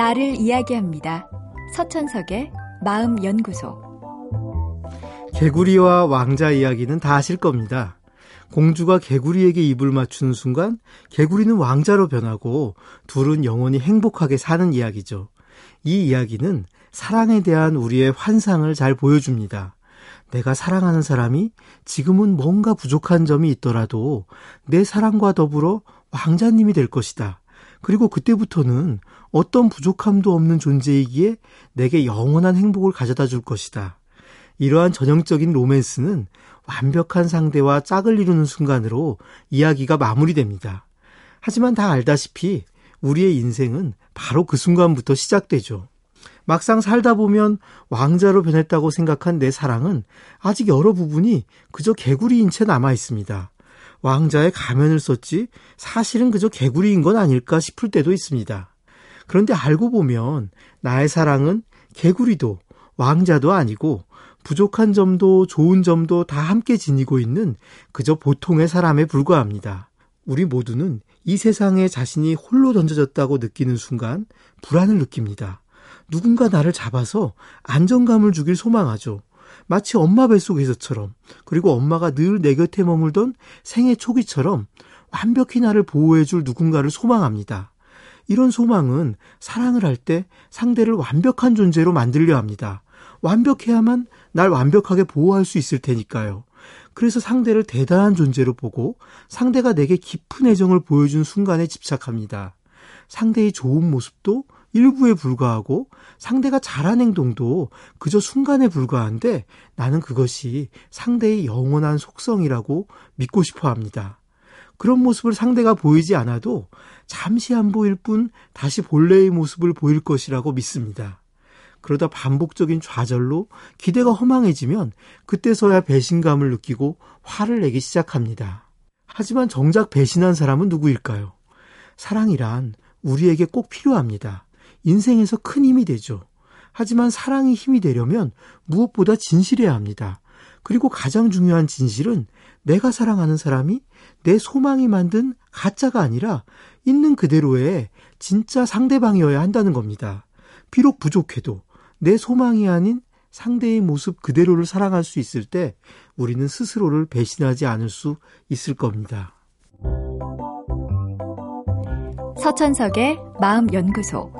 나를 이야기합니다. 서천석의 마음연구소. 개구리와 왕자 이야기는 다 아실 겁니다. 공주가 개구리에게 입을 맞추는 순간 개구리는 왕자로 변하고 둘은 영원히 행복하게 사는 이야기죠. 이 이야기는 사랑에 대한 우리의 환상을 잘 보여줍니다. 내가 사랑하는 사람이 지금은 뭔가 부족한 점이 있더라도 내 사랑과 더불어 왕자님이 될 것이다. 그리고 그때부터는 어떤 부족함도 없는 존재이기에 내게 영원한 행복을 가져다 줄 것이다. 이러한 전형적인 로맨스는 완벽한 상대와 짝을 이루는 순간으로 이야기가 마무리됩니다. 하지만 다 알다시피 우리의 인생은 바로 그 순간부터 시작되죠. 막상 살다 보면 왕자로 변했다고 생각한 내 사랑은 아직 여러 부분이 그저 개구리인 채 남아 있습니다. 왕자의 가면을 썼지 사실은 그저 개구리인 건 아닐까 싶을 때도 있습니다. 그런데 알고 보면 나의 사랑은 개구리도 왕자도 아니고 부족한 점도 좋은 점도 다 함께 지니고 있는 그저 보통의 사람에 불과합니다. 우리 모두는 이 세상에 자신이 홀로 던져졌다고 느끼는 순간 불안을 느낍니다. 누군가 나를 잡아서 안정감을 주길 소망하죠. 마치 엄마 뱃속에서처럼 그리고 엄마가 늘 내 곁에 머물던 생애 초기처럼 완벽히 나를 보호해 줄 누군가를 소망합니다. 이런 소망은 사랑을 할 때 상대를 완벽한 존재로 만들려 합니다. 완벽해야만 날 완벽하게 보호할 수 있을 테니까요. 그래서 상대를 대단한 존재로 보고 상대가 내게 깊은 애정을 보여준 순간에 집착합니다. 상대의 좋은 모습도 일부에 불과하고 상대가 잘한 행동도 그저 순간에 불과한데 나는 그것이 상대의 영원한 속성이라고 믿고 싶어 합니다. 그런 모습을 상대가 보이지 않아도 잠시 안 보일 뿐 다시 본래의 모습을 보일 것이라고 믿습니다. 그러다 반복적인 좌절로 기대가 허망해지면 그때서야 배신감을 느끼고 화를 내기 시작합니다. 하지만 정작 배신한 사람은 누구일까요? 사랑이란 우리에게 꼭 필요합니다. 인생에서 큰 힘이 되죠. 하지만 사랑이 힘이 되려면 무엇보다 진실해야 합니다. 그리고 가장 중요한 진실은 내가 사랑하는 사람이 내 소망이 만든 가짜가 아니라 있는 그대로의 진짜 상대방이어야 한다는 겁니다. 비록 부족해도 내 소망이 아닌 상대의 모습 그대로를 사랑할 수 있을 때 우리는 스스로를 배신하지 않을 수 있을 겁니다. 서천석의 마음연구소.